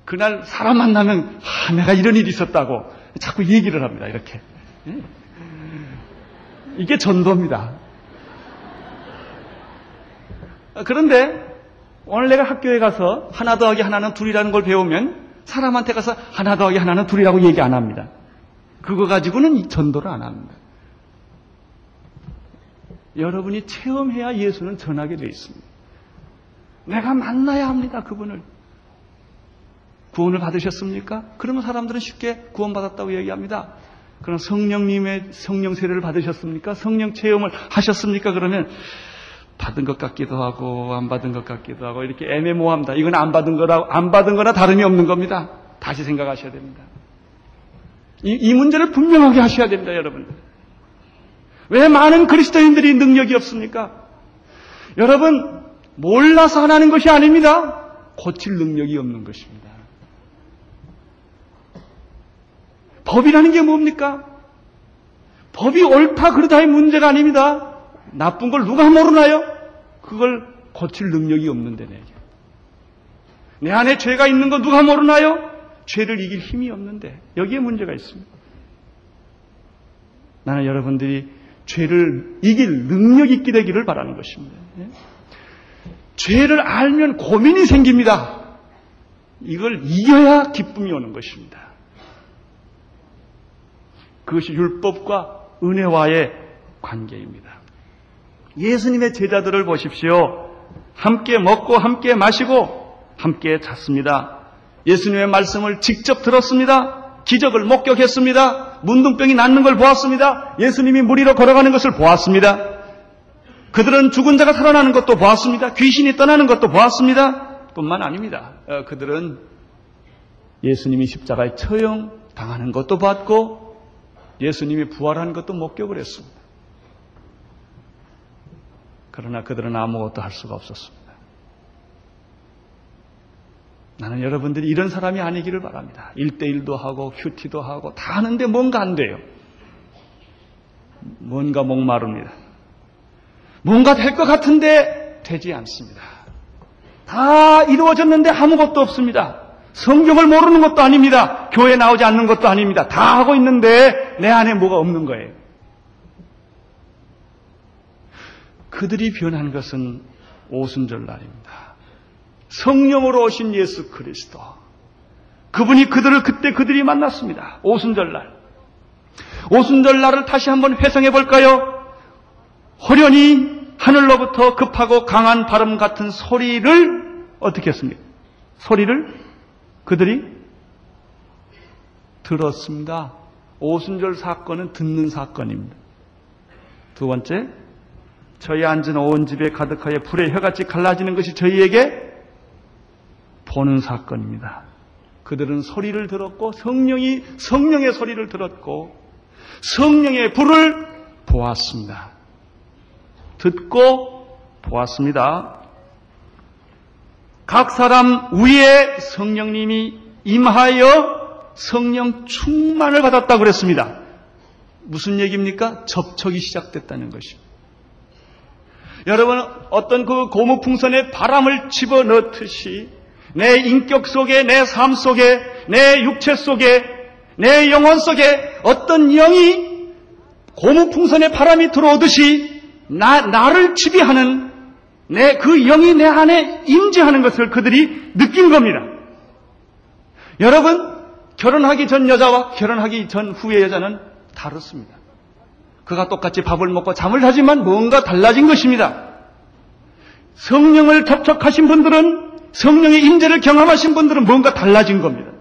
그날 사람 만나면 아, 내가 이런 일이 있었다고 자꾸 얘기를 합니다. 이렇게 예? 이게 전도입니다. 그런데 오늘 내가 학교에 가서 하나 더하기 하나는 둘이라는 걸 배우면 사람한테 가서 하나 더하기 하나는 둘이라고 얘기 안 합니다. 그거 가지고는 전도를 안 합니다. 여러분이 체험해야 예수는 전하게 되어 있습니다. 내가 만나야 합니다, 그분을. 구원을 받으셨습니까? 그러면 사람들은 쉽게 구원받았다고 얘기합니다. 그럼 성령님의 성령 세례를 받으셨습니까? 성령 체험을 하셨습니까? 그러면 받은 것 같기도 하고 안 받은 것 같기도 하고 이렇게 애매모호합니다. 이건 안 받은 거라 안 받은 거나 다름이 없는 겁니다. 다시 생각하셔야 됩니다. 이, 이 문제를 분명하게 하셔야 됩니다, 여러분. 왜 많은 그리스도인들이 능력이 없습니까? 여러분, 몰라서 하나는 것이 아닙니다. 고칠 능력이 없는 것입니다. 법이라는 게 뭡니까? 법이 옳다 그러다의 문제가 아닙니다. 나쁜 걸 누가 모르나요? 그걸 고칠 능력이 없는데 내게. 내 안에 죄가 있는 거 누가 모르나요? 죄를 이길 힘이 없는데 여기에 문제가 있습니다. 나는 여러분들이 죄를 이길 능력 있게 되기를 바라는 것입니다. 예? 죄를 알면 고민이 생깁니다. 이걸 이겨야 기쁨이 오는 것입니다. 그것이 율법과 은혜와의 관계입니다. 예수님의 제자들을 보십시오. 함께 먹고 함께 마시고 함께 잤습니다. 예수님의 말씀을 직접 들었습니다. 기적을 목격했습니다. 문둥병이 낫는 걸 보았습니다. 예수님이 물 위로 걸어가는 것을 보았습니다. 그들은 죽은 자가 살아나는 것도 보았습니다. 귀신이 떠나는 것도 보았습니다. 뿐만 아닙니다. 어, 그들은 예수님이 십자가에 처형 당하는 것도 봤고 예수님이 부활하는 것도 목격을 했습니다. 그러나 그들은 아무것도 할 수가 없었습니다. 나는 여러분들이 이런 사람이 아니기를 바랍니다. 1대1도 하고 큐티도 하고 다 하는데 뭔가 안 돼요. 뭔가 목마릅니다. 뭔가 될 것 같은데 되지 않습니다. 다 이루어졌는데 아무것도 없습니다. 성경을 모르는 것도 아닙니다. 교회 나오지 않는 것도 아닙니다. 다 하고 있는데 내 안에 뭐가 없는 거예요. 그들이 변한 것은 오순절 날입니다. 성령으로 오신 예수 그리스도. 그분이 그들을 그때 그들이 만났습니다. 오순절날. 오순절날을 다시 한번 회상해 볼까요? 호련히 하늘로부터 급하고 강한 바람 같은 소리를 어떻게 했습니까? 소리를 그들이 들었습니다. 오순절 사건은 듣는 사건입니다. 두 번째, 저희 앉은 온 집에 가득하여 불의 혀같이 갈라지는 것이 저희에게 보는 사건입니다. 그들은 소리를 들었고 성령이 성령의 소리를 들었고 성령의 불을 보았습니다. 듣고 보았습니다. 각 사람 위에 성령님이 임하여 성령 충만을 받았다고 그랬습니다. 무슨 얘기입니까? 접촉이 시작됐다는 것입니다. 여러분, 어떤 그 고무풍선에 바람을 집어넣듯이 내 인격 속에, 내 삶 속에, 내 육체 속에, 내 영혼 속에 어떤 영이 고무풍선에 바람이 들어오듯이 나, 나를 지배하는 내 그 영이 내 안에 임재하는 것을 그들이 느낀 겁니다. 여러분 결혼하기 전 여자와 결혼하기 전 후의 여자는 다릅니다. 그가 똑같이 밥을 먹고 잠을 자지만 뭔가 달라진 것입니다. 성령을 접촉하신 분들은 성령의 임재를 경험하신 분들은 뭔가 달라진 겁니다.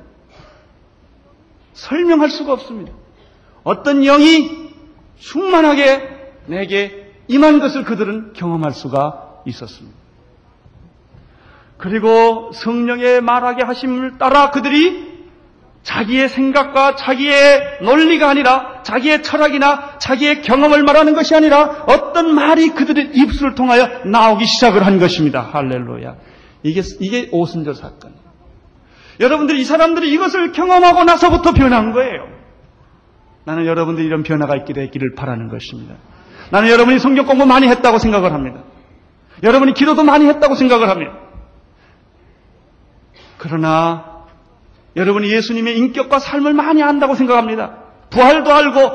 설명할 수가 없습니다. 어떤 영이 충만하게 내게 임한 것을 그들은 경험할 수가 있었습니다. 그리고 성령의 말하게 하심을 따라 그들이 자기의 생각과 자기의 논리가 아니라 자기의 철학이나 자기의 경험을 말하는 것이 아니라 어떤 말이 그들의 입술을 통하여 나오기 시작을 한 것입니다. 할렐루야. 이게, 이게 오순절 사건. 여러분들이 이 사람들이 이것을 경험하고 나서부터 변한 거예요. 나는 여러분들이 이런 변화가 있게 되기를 바라는 것입니다. 나는 여러분이 성경 공부 많이 했다고 생각을 합니다. 여러분이 기도도 많이 했다고 생각을 합니다. 그러나 여러분이 예수님의 인격과 삶을 많이 안다고 생각합니다. 부활도 알고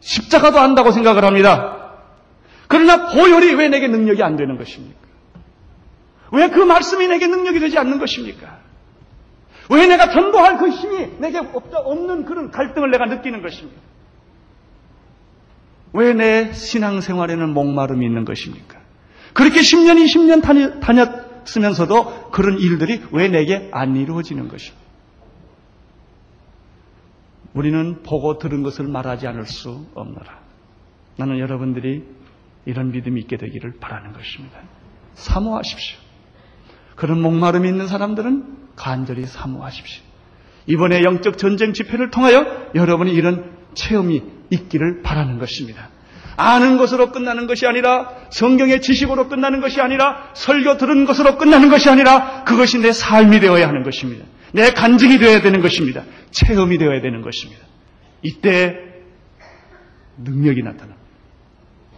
십자가도 안다고 생각을 합니다. 그러나 보혈이 왜 내게 능력이 안 되는 것입니까? 왜 그 말씀이 내게 능력이 되지 않는 것입니까? 왜 내가 전도할 그 힘이 내게 없는 그런 갈등을 내가 느끼는 것입니까? 왜 내 신앙생활에는 목마름이 있는 것입니까? 그렇게 10년, 20년 다녔으면서도 그런 일들이 왜 내게 안 이루어지는 것입니까? 우리는 보고 들은 것을 말하지 않을 수 없노라. 나는 여러분들이 이런 믿음이 있게 되기를 바라는 것입니다. 사모하십시오. 그런 목마름이 있는 사람들은 간절히 사모하십시오. 이번에 영적 전쟁 집회를 통하여 여러분이 이런 체험이 있기를 바라는 것입니다. 아는 것으로 끝나는 것이 아니라 성경의 지식으로 끝나는 것이 아니라 설교 들은 것으로 끝나는 것이 아니라 그것이 내 삶이 되어야 하는 것입니다. 내 간증이 되어야 되는 것입니다. 체험이 되어야 되는 것입니다. 이때 능력이 나타납니다.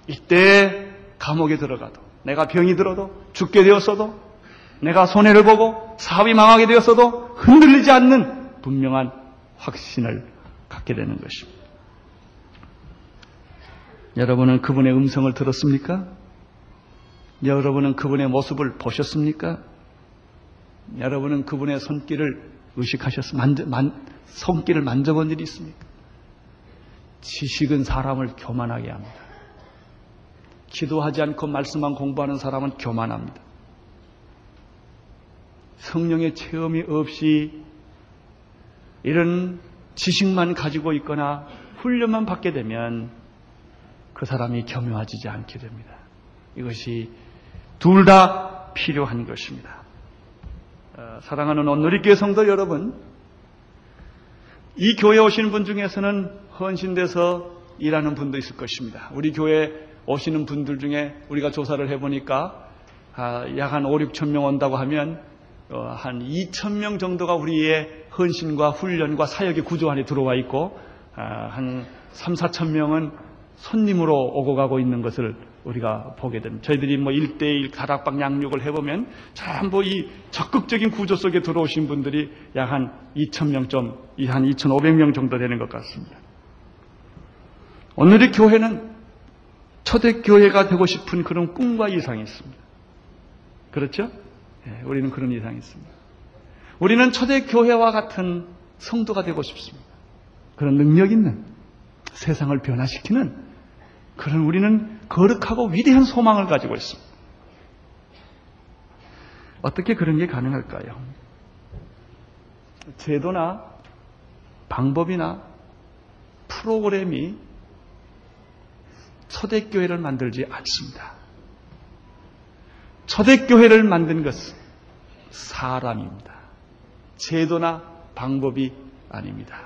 이때 감옥에 들어가도 내가 병이 들어도 죽게 되었어도 내가 손해를 보고 사업이 망하게 되었어도 흔들리지 않는 분명한 확신을 갖게 되는 것입니다. 여러분은 그분의 음성을 들었습니까? 여러분은 그분의 모습을 보셨습니까? 여러분은 그분의 손길을 의식하셨습니까? 만져, 만, 손길을 만져본 일이 있습니까? 지식은 사람을 교만하게 합니다. 기도하지 않고 말씀만 공부하는 사람은 교만합니다. 성령의 체험이 없이 이런 지식만 가지고 있거나 훈련만 받게 되면 그 사람이 겸용하지 않게 됩니다. 이것이 둘 다 필요한 것입니다. 어, 사랑하는 온누리교회 성도 여러분, 이 교회 오시는 분 중에서는 헌신돼서 일하는 분도 있을 것입니다. 우리 교회 오시는 분들 중에 우리가 조사를 해보니까 아, 약한 5, 6천 명 온다고 하면 어, 한 2천 명 정도가 우리의 헌신과 훈련과 사역의 구조 안에 들어와 있고 아, 한 3, 4천 명은 손님으로 오고 가고 있는 것을 우리가 보게 됩니다. 저희들이 뭐 1대1 가락방 양육을 해보면 전부 이 적극적인 구조 속에 들어오신 분들이 약 한 2,000명 좀, 한 2,500명 정도 되는 것 같습니다. 오늘의 교회는 초대교회가 되고 싶은 그런 꿈과 이상이 있습니다. 그렇죠? 네, 우리는 그런 이상이 있습니다. 우리는 초대교회와 같은 성도가 되고 싶습니다. 그런 능력 있는 세상을 변화시키는 그런 우리는 거룩하고 위대한 소망을 가지고 있습니다. 어떻게 그런 게 가능할까요? 제도나 방법이나 프로그램이 초대교회를 만들지 않습니다. 초대교회를 만든 것은 사람입니다. 제도나 방법이 아닙니다.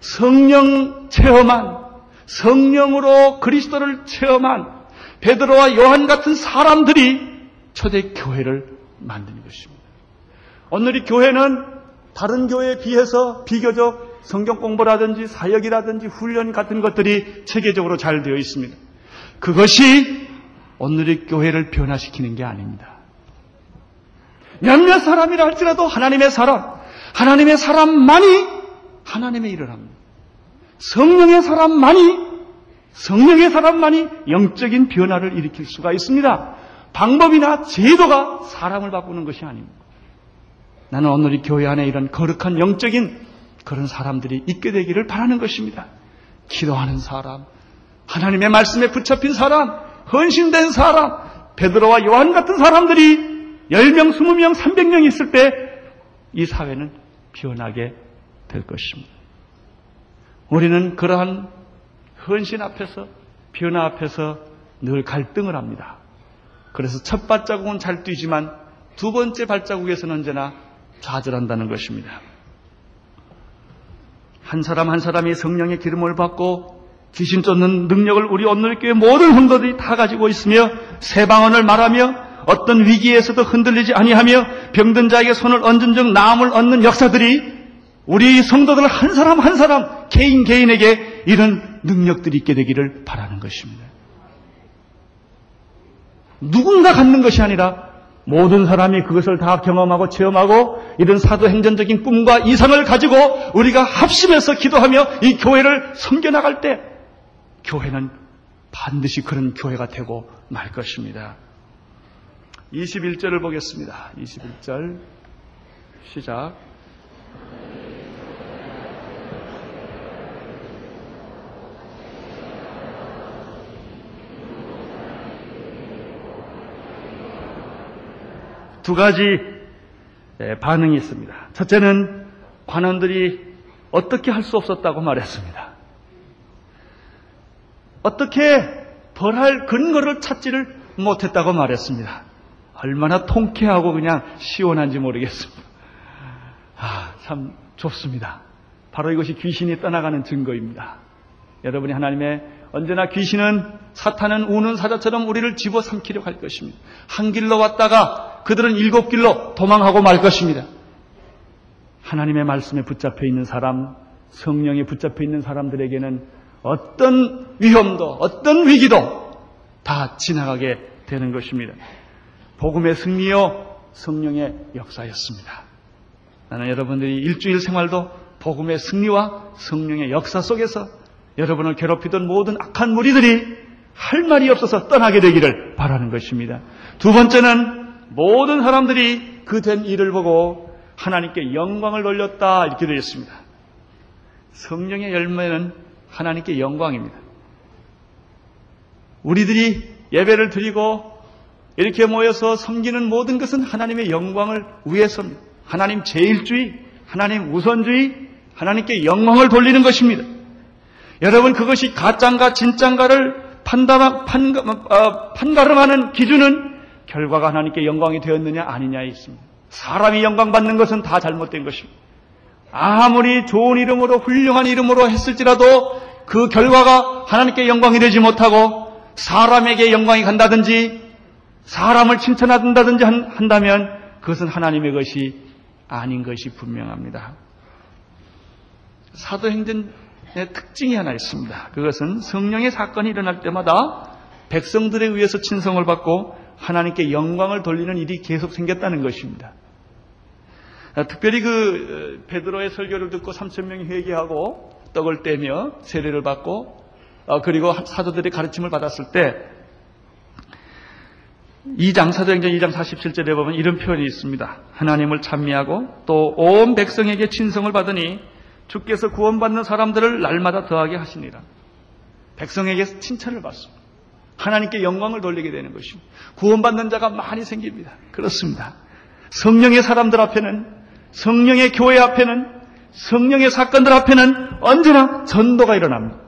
성령 체험한 성령으로 그리스도를 체험한 베드로와 요한 같은 사람들이 초대 교회를 만든 것입니다. 오늘 이 교회는 다른 교회에 비해서 비교적 성경 공부라든지 사역이라든지 훈련 같은 것들이 체계적으로 잘 되어 있습니다. 그것이 오늘의 교회를 변화시키는 게 아닙니다. 몇몇 사람이라 할지라도 하나님의 사람, 하나님의 사람만이 하나님의 일을 합니다. 성령의 사람만이 성령의 사람만이 영적인 변화를 일으킬 수가 있습니다. 방법이나 제도가 사람을 바꾸는 것이 아닙니다. 나는 오늘 이 교회 안에 이런 거룩한 영적인 그런 사람들이 있게 되기를 바라는 것입니다. 기도하는 사람, 하나님의 말씀에 붙잡힌 사람, 헌신된 사람, 베드로와 요한 같은 사람들이 10명, 20명, 300명 있을 때 이 사회는 변하게 될 것입니다. 우리는 그러한 헌신 앞에서, 변화 앞에서 늘 갈등을 합니다. 그래서 첫 발자국은 잘 뛰지만 두 번째 발자국에서는 언제나 좌절한다는 것입니다. 한 사람 한 사람이 성령의 기름을 받고 귀신 쫓는 능력을 우리 오늘교회 모든 성도들이 다 가지고 있으며 새 방언을 말하며 어떤 위기에서도 흔들리지 아니하며 병든 자에게 손을 얹은 즉 나음을 얻는 역사들이 우리 성도들 한 사람 한 사람 개인 개인에게 이런 능력들이 있게 되기를 바라는 것입니다. 누군가 갖는 것이 아니라 모든 사람이 그것을 다 경험하고 체험하고 이런 사도 행전적인 꿈과 이상을 가지고 우리가 합심해서 기도하며 이 교회를 섬겨 나갈 때 교회는 반드시 그런 교회가 되고 말 것입니다. 21절을 보겠습니다. 21절 시작. 두 가지 반응이 있습니다. 첫째는 관원들이 어떻게 할 수 없었다고 말했습니다. 어떻게 벌할 근거를 찾지를 못했다고 말했습니다. 얼마나 통쾌하고 그냥 시원한지 모르겠습니다. 아, 참 좋습니다. 바로 이것이 귀신이 떠나가는 증거입니다. 여러분이 하나님의 언제나 귀신은 사탄은 우는 사자처럼 우리를 집어삼키려 할 것입니다. 한 길로 왔다가 그들은 일곱 길로 도망하고 말 것입니다. 하나님의 말씀에 붙잡혀 있는 사람, 성령에 붙잡혀 있는 사람들에게는 어떤 위험도, 어떤 위기도 다 지나가게 되는 것입니다. 복음의 승리요, 성령의 역사였습니다. 나는 여러분들이 일주일 생활도 복음의 승리와 성령의 역사 속에서 여러분을 괴롭히던 모든 악한 무리들이 할 말이 없어서 떠나게 되기를 바라는 것입니다. 두 번째는 모든 사람들이 그 된 일을 보고 하나님께 영광을 돌렸다 이렇게 되어 있습니다. 성령의 열매는 하나님께 영광입니다. 우리들이 예배를 드리고 이렇게 모여서 섬기는 모든 것은 하나님의 영광을 위해서입니다. 하나님 제일주의, 하나님 우선주의, 하나님께 영광을 돌리는 것입니다. 여러분 그것이 가짠가 진짠가를 판단, 판, 어, 판가름하는 기준은 결과가 하나님께 영광이 되었느냐 아니냐에 있습니다. 사람이 영광 받는 것은 다 잘못된 것입니다. 아무리 좋은 이름으로 훌륭한 이름으로 했을지라도 그 결과가 하나님께 영광이 되지 못하고 사람에게 영광이 간다든지 사람을 칭찬한다든지 한다면 그것은 하나님의 것이 아닌 것이 분명합니다. 사도행전의 특징이 하나 있습니다. 그것은 성령의 사건이 일어날 때마다 백성들에 의해서 친성을 받고 하나님께 영광을 돌리는 일이 계속 생겼다는 것입니다. 특별히 그 베드로의 설교를 듣고 3천 명이 회개하고 떡을 떼며 세례를 받고 어, 그리고 사도들의 가르침을 받았을 때 2장 사도행전 2장 47절에 보면 이런 표현이 있습니다. 하나님을 찬미하고 또 온 백성에게 친성을 받으니 주께서 구원받는 사람들을 날마다 더하게 하시니라. 백성에게 칭찬을 받습니다. 하나님께 영광을 돌리게 되는 것입니다. 구원받는 자가 많이 생깁니다. 그렇습니다. 성령의 사람들 앞에는 성령의 교회 앞에는 성령의 사건들 앞에는 언제나 전도가 일어납니다.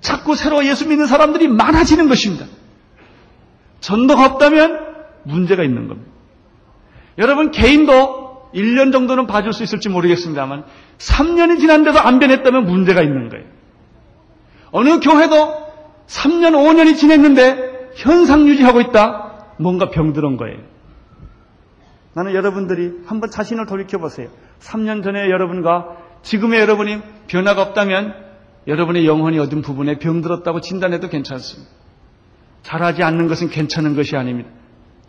자꾸 새로 예수 믿는 사람들이 많아지는 것입니다. 전도가 없다면 문제가 있는 겁니다. 여러분 개인도 1년 정도는 봐줄 수 있을지 모르겠습니다만 3년이 지났는데도 안 변했다면 문제가 있는 거예요. 어느 교회도 3년, 5년이 지냈는데 현상 유지하고 있다. 뭔가 병들은 거예요. 나는 여러분들이 한번 자신을 돌이켜보세요. 3년 전에 여러분과 지금의 여러분이 변화가 없다면 여러분의 영혼이 어떤 부분에 병들었다고 진단해도 괜찮습니다. 잘하지 않는 것은 괜찮은 것이 아닙니다.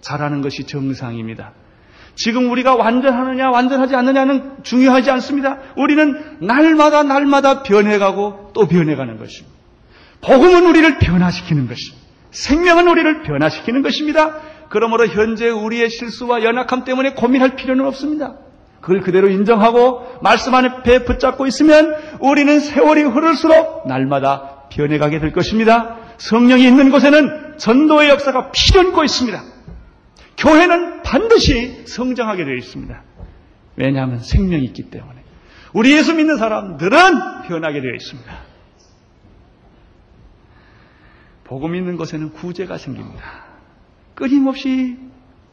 잘하는 것이 정상입니다. 지금 우리가 완전하느냐 완전하지 않느냐는 중요하지 않습니다. 우리는 날마다 날마다 변해가고 또 변해가는 것입니다. 복음은 우리를 변화시키는 것입니다. 생명은 우리를 변화시키는 것입니다. 그러므로 현재 우리의 실수와 연약함 때문에 고민할 필요는 없습니다. 그걸 그대로 인정하고 말씀 안에 배 붙잡고 있으면 우리는 세월이 흐를수록 날마다 변해가게 될 것입니다. 성령이 있는 곳에는 전도의 역사가 필연고 있습니다. 교회는 반드시 성장하게 되어 있습니다. 왜냐하면 생명이 있기 때문에. 우리 예수 믿는 사람들은 변하게 되어 있습니다. 복음 있는 곳에는 구제가 생깁니다. 끊임없이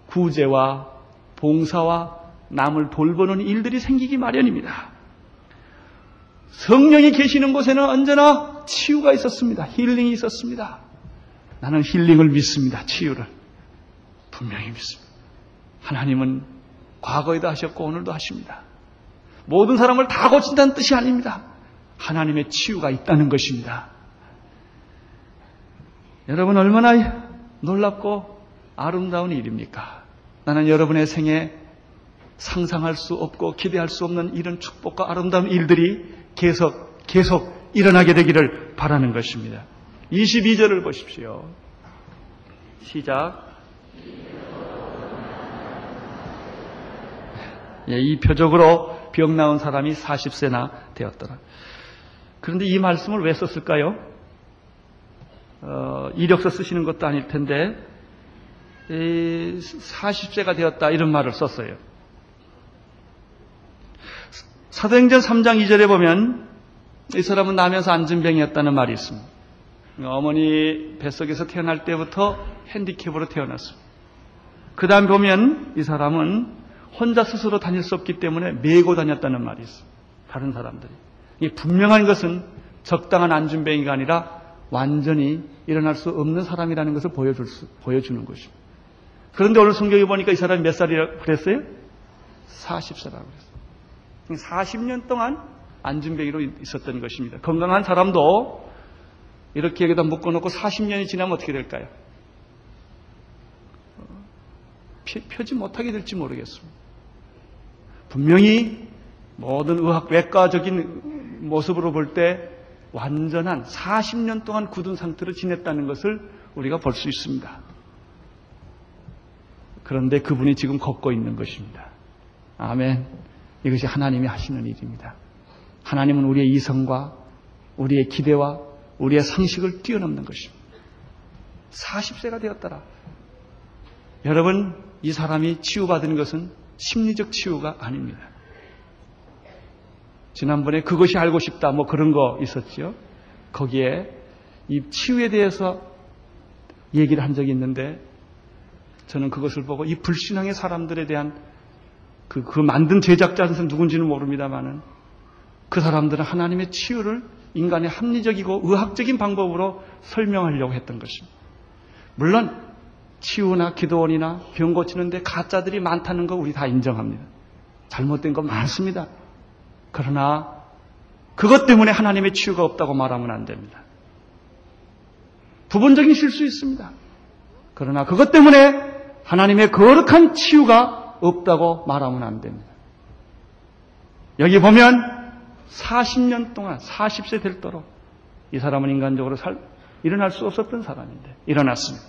구제와 봉사와 남을 돌보는 일들이 생기기 마련입니다. 성령이 계시는 곳에는 언제나 치유가 있었습니다. 힐링이 있었습니다. 나는 힐링을 믿습니다. 치유를. 분명히 믿습니다. 하나님은 과거에도 하셨고 오늘도 하십니다. 모든 사람을 다 고친다는 뜻이 아닙니다. 하나님의 치유가 있다는 것입니다. 여러분 얼마나 놀랍고 아름다운 일입니까? 나는 여러분의 생에 상상할 수 없고 기대할 수 없는 이런 축복과 아름다운 일들이 계속 계속 일어나게 되기를 바라는 것입니다. 22절을 보십시오. 시작. 예, 이 표적으로 병 나온 사람이 40세나 되었더라. 그런데 이 말씀을 왜 썼을까요? 어, 이력서 쓰시는 것도 아닐 텐데 40세가 되었다 이런 말을 썼어요. 사도행전 3장 2절에 보면 이 사람은 나면서 안전병이었다는 말이 있습니다. 어머니 뱃속에서 태어날 때부터 핸디캡으로 태어났습니다. 그 다음 보면 이 사람은 혼자 스스로 다닐 수 없기 때문에 메고 다녔다는 말이 있어요. 다른 사람들이. 이 분명한 것은 적당한 안전병이가 아니라 완전히 일어날 수 없는 사람이라는 것을 보여줄 수, 보여주는 것입니다. 그런데 오늘 성경에 보니까 이 사람이 몇 살이라고 그랬어요? 40세라고 그랬어요. 40년 동안 안전병이로 있었던 것입니다. 건강한 사람도 이렇게 여기다 묶어놓고 40년이 지나면 어떻게 될까요? 펴지 못하게 될지 모르겠습니다. 분명히 모든 의학 외과적인 모습으로 볼 때 완전한 40년 동안 굳은 상태로 지냈다는 것을 우리가 볼 수 있습니다. 그런데 그분이 지금 걷고 있는 것입니다. 아멘. 이것이 하나님이 하시는 일입니다. 하나님은 우리의 이성과 우리의 기대와 우리의 상식을 뛰어넘는 것입니다. 40세가 되었더라. 여러분, 이 사람이 치유받은 것은 심리적 치유가 아닙니다. 지난번에 그것이 알고 싶다 뭐 그런 거 있었죠. 거기에 이 치유에 대해서 얘기를 한 적이 있는데 저는 그것을 보고 이 불신앙의 사람들에 대한 그, 그 만든 제작자는 누군지는 모릅니다만은 그 사람들은 하나님의 치유를 인간의 합리적이고 의학적인 방법으로 설명하려고 했던 것입니다. 물론 치유나 기도원이나 병 고치는데 가짜들이 많다는 거 우리 다 인정합니다. 잘못된 거 많습니다. 그러나 그것 때문에 하나님의 치유가 없다고 말하면 안 됩니다. 부분적인 실수 있습니다. 그러나 그것 때문에 하나님의 거룩한 치유가 없다고 말하면 안 됩니다. 여기 보면 40년 동안 40세 될 도록 이 사람은 인간적으로 살, 일어날 수 없었던 사람인데 일어났습니다.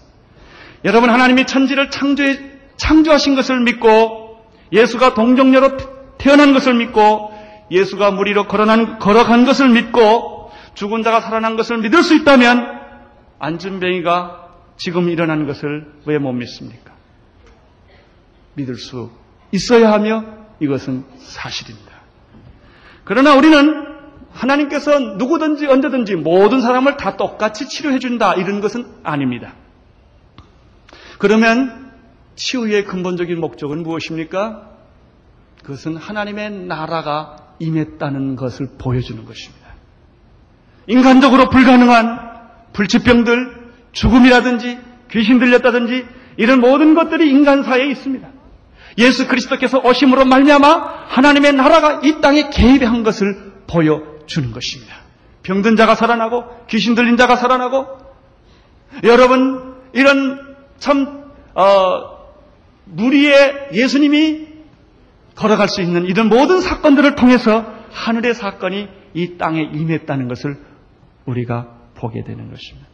여러분 하나님이 천지를 창조해, 창조하신 것을 믿고 예수가 동정녀로 태어난 것을 믿고 예수가 무리로 걸어난, 걸어간 것을 믿고 죽은 자가 살아난 것을 믿을 수 있다면 안준뱅이가 지금 일어난 것을 왜 못 믿습니까? 믿을 수 있어야 하며 이것은 사실입니다. 그러나 우리는 하나님께서 누구든지 언제든지 모든 사람을 다 똑같이 치료해 준다 이런 것은 아닙니다. 그러면 치유의 근본적인 목적은 무엇입니까? 그것은 하나님의 나라가 임했다는 것을 보여주는 것입니다. 인간적으로 불가능한 불치병들, 죽음이라든지 귀신 들렸다든지 이런 모든 것들이 인간사에 있습니다. 예수 그리스도께서 오심으로 말미암아 하나님의 나라가 이 땅에 개입한 것을 보여주는 것입니다. 병든 자가 살아나고 귀신 들린 자가 살아나고 여러분 이런 참 어, 무리의 예수님이 걸어갈 수 있는 이런 모든 사건들을 통해서 하늘의 사건이 이 땅에 임했다는 것을 우리가 보게 되는 것입니다.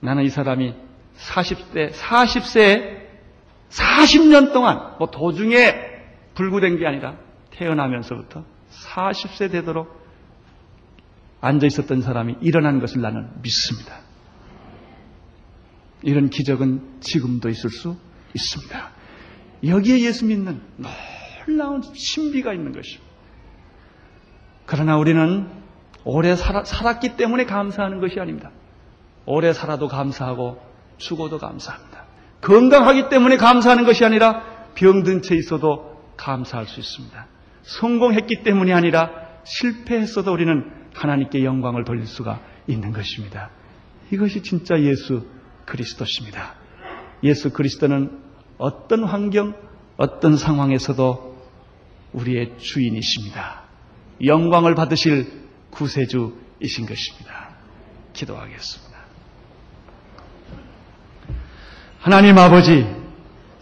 나는 이 사람이 40대, 40세 40년 동안 뭐 도중에 불구된 게 아니라 태어나면서부터 40세 되도록 앉아 있었던 사람이 일어난 것을 나는 믿습니다. 이런 기적은 지금도 있을 수 있습니다. 여기에 예수 믿는 놀라운 신비가 있는 것입니다. 그러나 우리는 오래 살았, 기 때문에 감사하는 것이 아닙니다. 오래 살아도 감사하고 죽어도 감사합니다. 건강하기 때문에 감사하는 것이 아니라 병든 채 있어도 감사할 수 있습니다. 성공했기 때문이 아니라 실패했어도 우리는 하나님께 영광을 돌릴 수가 있는 것입니다. 이것이 진짜 예수 그리스도십니다. 예수 그리스도는 어떤 환경, 어떤 상황에서도 우리의 주인이십니다. 영광을 받으실 구세주이신 것입니다. 기도하겠습니다. 하나님 아버지,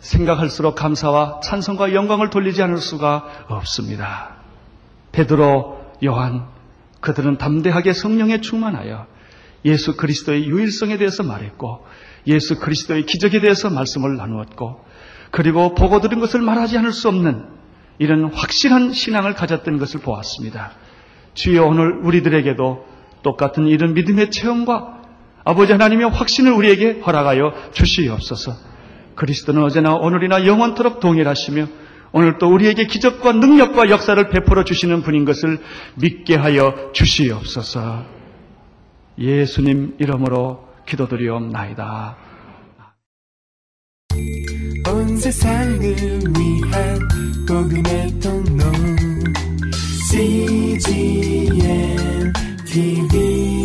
생각할수록 감사와 찬성과 영광을 돌리지 않을 수가 없습니다. 베드로, 요한, 그들은 담대하게 성령에 충만하여 예수 그리스도의 유일성에 대해서 말했고, 예수 그리스도의 기적에 대해서 말씀을 나누었고, 그리고 보고 들은 것을 말하지 않을 수 없는 이런 확실한 신앙을 가졌던 것을 보았습니다. 주여 오늘 우리들에게도 똑같은 이런 믿음의 체험과 아버지 하나님의 확신을 우리에게 허락하여 주시옵소서. 그리스도는 어제나 오늘이나 영원토록 동일하시며 오늘 또 우리에게 기적과 능력과 역사를 베풀어 주시는 분인 것을 믿게 하여 주시옵소서. 예수님 이름으로 기도드리옵나이다. 온 세상을 위한 복음의 통로 CGM TV